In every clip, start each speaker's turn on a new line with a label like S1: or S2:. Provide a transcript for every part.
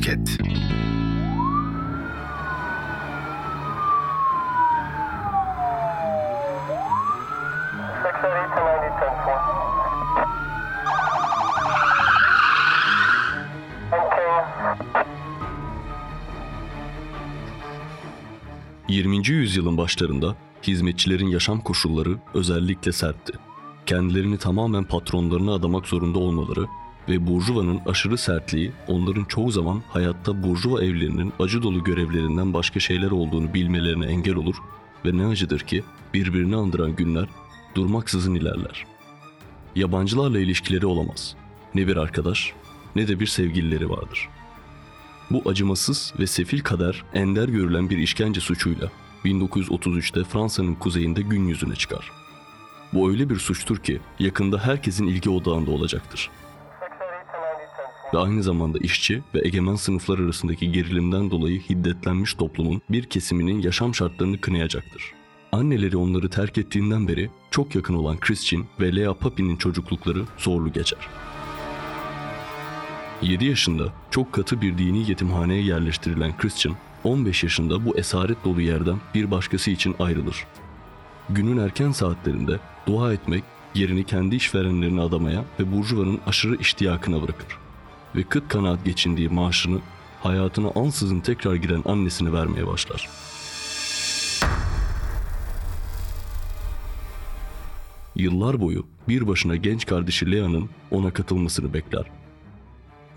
S1: Podcast.
S2: 20. yüzyılın başlarında hizmetçilerin yaşam koşulları özellikle sertti. Kendilerini tamamen patronlarına adamak zorunda olmaları ve burjuvanın aşırı sertliği onların çoğu zaman hayatta burjuva evlerinin acı dolu görevlerinden başka şeyler olduğunu bilmelerine engel olur ve ne acıdır ki birbirini andıran günler durmaksızın ilerler. Yabancılarla ilişkileri olamaz. Ne bir arkadaş ne de bir sevgilileri vardır. Bu acımasız ve sefil kader ender görülen bir işkence suçuyla 1933'te Fransa'nın kuzeyinde gün yüzüne çıkar. Bu öyle bir suçtur ki yakında herkesin ilgi odağında olacaktır. Ve aynı zamanda işçi ve egemen sınıflar arasındaki gerilimden dolayı hiddetlenmiş toplumun bir kesiminin yaşam şartlarını kınayacaktır. Anneleri onları terk ettiğinden beri çok yakın olan Christian ve Lea Papin'in çocuklukları zorlu geçer. 7 yaşında çok katı bir dini yetimhaneye yerleştirilen Christian, 15 yaşında bu esaret dolu yerden bir başkası için ayrılır. Günün erken saatlerinde dua etmek yerini kendi işverenlerine adamaya ve burjuvanın aşırı iştiyakına bırakır. Ve kıt kanaat geçindiği maaşını hayatına ansızın tekrar giren annesine vermeye başlar. Yıllar boyu bir başına genç kardeşi Lea'nın ona katılmasını bekler.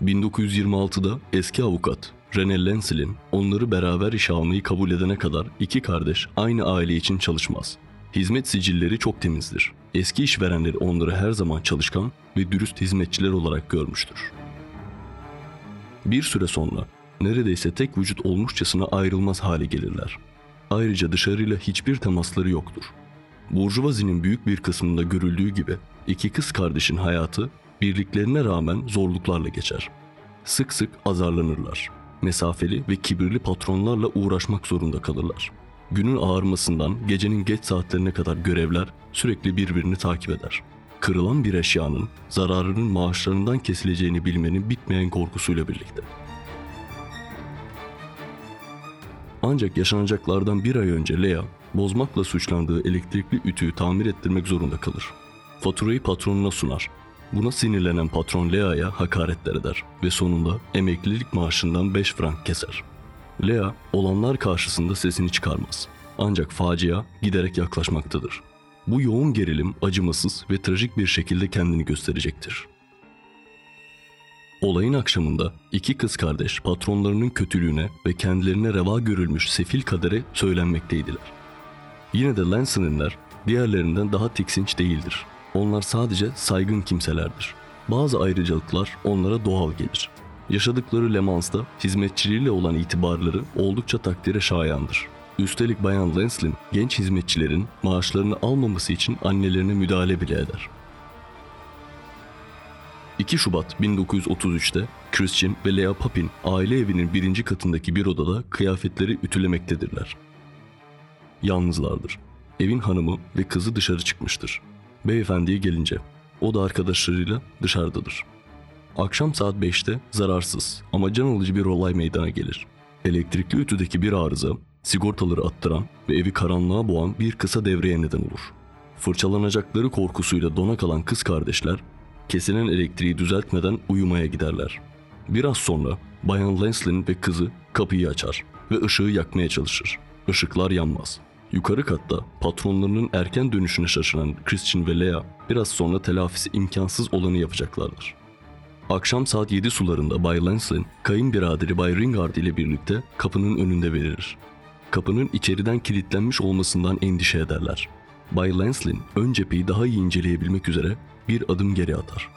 S2: 1926'da eski avukat René Lensel'in onları beraber işe almayı kabul edene kadar iki kardeş aynı aile için çalışmaz. Hizmet sicilleri çok temizdir. Eski işverenleri onları her zaman çalışkan ve dürüst hizmetçiler olarak görmüştür. Bir süre sonra neredeyse tek vücut olmuşçasına ayrılmaz hale gelirler. Ayrıca dışarıyla hiçbir temasları yoktur. Burjuvazinin büyük bir kısmında görüldüğü gibi iki kız kardeşin hayatı birliklerine rağmen zorluklarla geçer. Sık sık azarlanırlar. Mesafeli ve kibirli patronlarla uğraşmak zorunda kalırlar. Günün ağarmasından gecenin geç saatlerine kadar görevler sürekli birbirini takip eder. Kırılan bir eşyanın zararının maaşlarından kesileceğini bilmenin bitmeyen korkusuyla birlikte. Ancak yaşanacaklardan bir ay önce Lea, bozmakla suçlandığı elektrikli ütüyü tamir ettirmek zorunda kalır. Faturayı patronuna sunar. Buna sinirlenen patron Lea'ya hakaretler eder ve sonunda emeklilik maaşından 5 frank keser. Lea, olanlar karşısında sesini çıkarmaz. Ancak facia giderek yaklaşmaktadır. Bu yoğun gerilim acımasız ve trajik bir şekilde kendini gösterecektir. Olayın akşamında iki kız kardeş patronlarının kötülüğüne ve kendilerine reva görülmüş sefil kadere söylenmekteydiler. Yine de Lanson'inler diğerlerinden daha tiksinç değildir. Onlar sadece saygın kimselerdir. Bazı ayrıcalıklar onlara doğal gelir. Yaşadıkları Le Mans'ta hizmetçiliğiyle olan itibarları oldukça takdire şayandır. Üstelik Bayan Lenslin genç hizmetçilerin maaşlarını almaması için annelerine müdahale bile eder. 2 Şubat 1933'te Christian ve Lea Papin aile evinin birinci katındaki bir odada kıyafetleri ütülemektedirler. Yalnızlardır. Evin hanımı ve kızı dışarı çıkmıştır. Beyefendiye gelince o da arkadaşlarıyla dışarıdadır. Akşam saat 5'te zararsız ama can alıcı bir olay meydana gelir. Elektrikli ütüdeki bir arıza sigortaları attıran ve evi karanlığa boğan bir kısa devreye neden olur. Fırçalanacakları korkusuyla dona kalan kız kardeşler kesilen elektriği düzeltmeden uyumaya giderler. Biraz sonra Bayan Lenslin ve kızı kapıyı açar ve ışığı yakmaya çalışır. Işıklar yanmaz. Yukarı katta patronlarının erken dönüşüne şaşıran Christian ve Lea biraz sonra telafisi imkansız olanı yapacaklardır. Akşam saat 7 sularında Bay Lenslin, kayınbiraderi Bay Ringard ile birlikte kapının önünde verir. Kapının içeriden kilitlenmiş olmasından endişe ederler. Bay Lenslin ön cepheyi daha iyi inceleyebilmek üzere bir adım geri atar.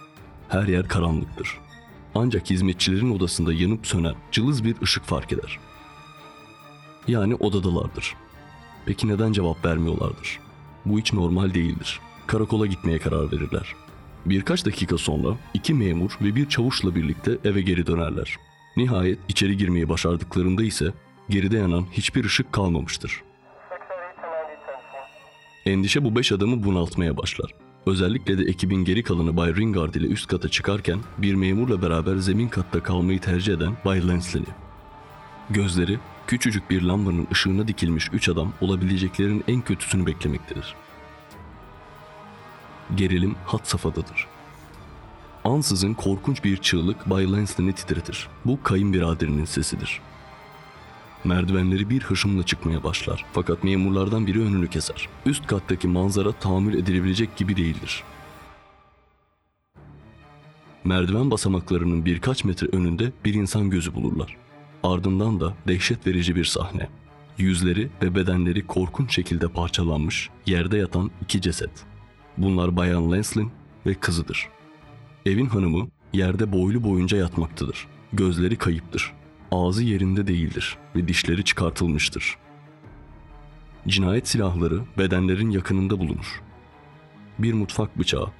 S2: Her yer karanlıktır. Ancak hizmetçilerin odasında yanıp sönen cılız bir ışık fark eder. Yani odadalardır. Peki neden cevap vermiyorlardır? Bu hiç normal değildir. Karakola gitmeye karar verirler. Birkaç dakika sonra iki memur ve bir çavuşla birlikte eve geri dönerler. Nihayet içeri girmeyi başardıklarında ise geride yanan hiçbir ışık kalmamıştır. Endişe bu beş adamı bunaltmaya başlar. Özellikle de ekibin geri kalanı Bay Ringard ile üst kata çıkarken bir memurla beraber zemin katta kalmayı tercih eden Bay Lensley'i. Gözleri küçücük bir lambanın ışığına dikilmiş üç adam olabileceklerin en kötüsünü beklemektedir. Gerilim had safhadadır. Ansızın korkunç bir çığlık Bay Lanston'ı titretir. Bu kayınbiraderinin sesidir. Merdivenleri bir hışımla çıkmaya başlar. Fakat memurlardan biri önünü keser. Üst kattaki manzara tahammül edilebilecek gibi değildir. Merdiven basamaklarının birkaç metre önünde bir insan gözü bulurlar. Ardından da dehşet verici bir sahne. Yüzleri ve bedenleri korkunç şekilde parçalanmış, yerde yatan iki ceset. Bunlar Bayan Lenslin ve kızıdır. Evin hanımı yerde boylu boyunca yatmaktadır. Gözleri kayıptır. Ağzı yerinde değildir ve dişleri çıkartılmıştır. Cinayet silahları bedenlerin yakınında bulunur. Bir mutfak bıçağı,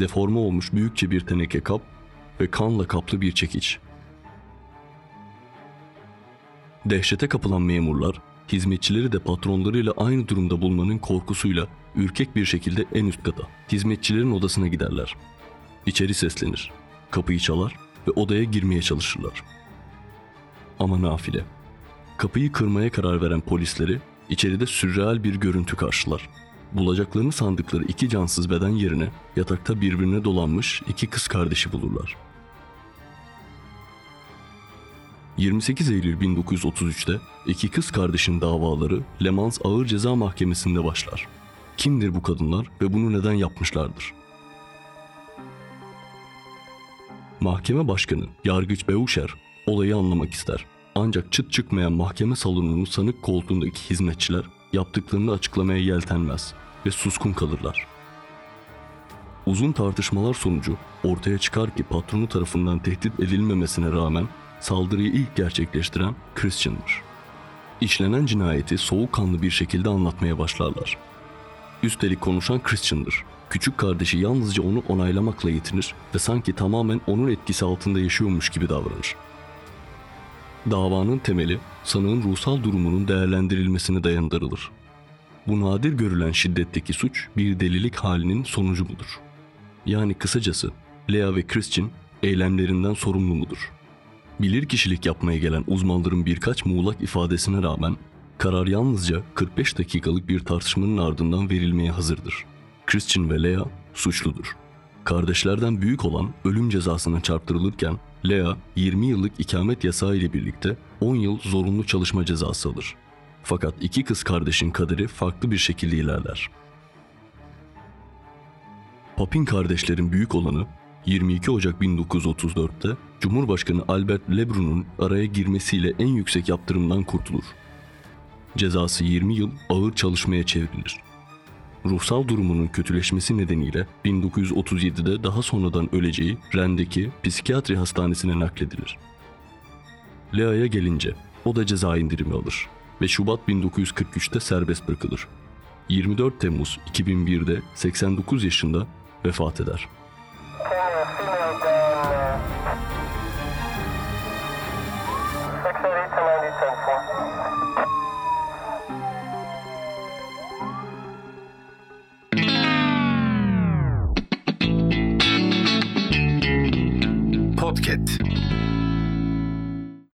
S2: deforme olmuş büyükçe bir teneke kap ve kanla kaplı bir çekiç. Dehşete kapılan memurlar, hizmetçileri de patronlarıyla aynı durumda bulmanın korkusuyla ürkek bir şekilde en üst kata, hizmetçilerin odasına giderler. İçeri seslenir, kapıyı çalar ve odaya girmeye çalışırlar. Ama nafile. Kapıyı kırmaya karar veren polisleri içeride sürreal bir görüntü karşılar. Bulacaklarını sandıkları iki cansız beden yerine yatakta birbirine dolanmış iki kız kardeşi bulurlar. 28 Eylül 1933'te iki kız kardeşin davaları Le Mans Ağır Ceza Mahkemesi'nde başlar. Kimdir bu kadınlar ve bunu neden yapmışlardır? Mahkeme başkanı Yargıç Beuşer olayı anlamak ister. Ancak çıt çıkmayan mahkeme salonunun sanık koltuğundaki hizmetçiler yaptıklarını açıklamaya yeltenmez ve suskun kalırlar. Uzun tartışmalar sonucu ortaya çıkar ki patronu tarafından tehdit edilmemesine rağmen saldırıyı ilk gerçekleştiren Christian'dır. İşlenen cinayeti soğukkanlı bir şekilde anlatmaya başlarlar. Üstelik konuşan Christian'dır. Küçük kardeşi yalnızca onu onaylamakla yetinir ve sanki tamamen onun etkisi altında yaşıyormuş gibi davranır. Davanın temeli sanığın ruhsal durumunun değerlendirilmesine dayandırılır. Bu nadir görülen şiddetteki suç bir delilik halinin sonucu mudur? Yani kısacası Lea ve Christian eylemlerinden sorumlu mudur? Bilir kişilik yapmaya gelen uzmanların birkaç muğlak ifadesine rağmen karar yalnızca 45 dakikalık bir tartışmanın ardından verilmeye hazırdır. Christian ve Lea suçludur. Kardeşlerden büyük olan ölüm cezasına çarptırılırken Lea 20 yıllık ikamet yasağı ile birlikte 10 yıl zorunlu çalışma cezası alır. Fakat iki kız kardeşin kaderi farklı bir şekilde ilerler. Papin kardeşlerin büyük olanı 22 Ocak 1934'te Cumhurbaşkanı Albert Lebrun'un araya girmesiyle en yüksek yaptırımdan kurtulur. Cezası 20 yıl ağır çalışmaya çevrilir. Ruhsal durumunun kötüleşmesi nedeniyle 1937'de daha sonradan öleceği Rennes'deki psikiyatri hastanesine nakledilir. Lea'ya gelince o da ceza indirimi alır ve Şubat 1943'te serbest bırakılır. 24 Temmuz 2001'de 89 yaşında vefat eder.
S3: Female, female down, 680 to 90, 10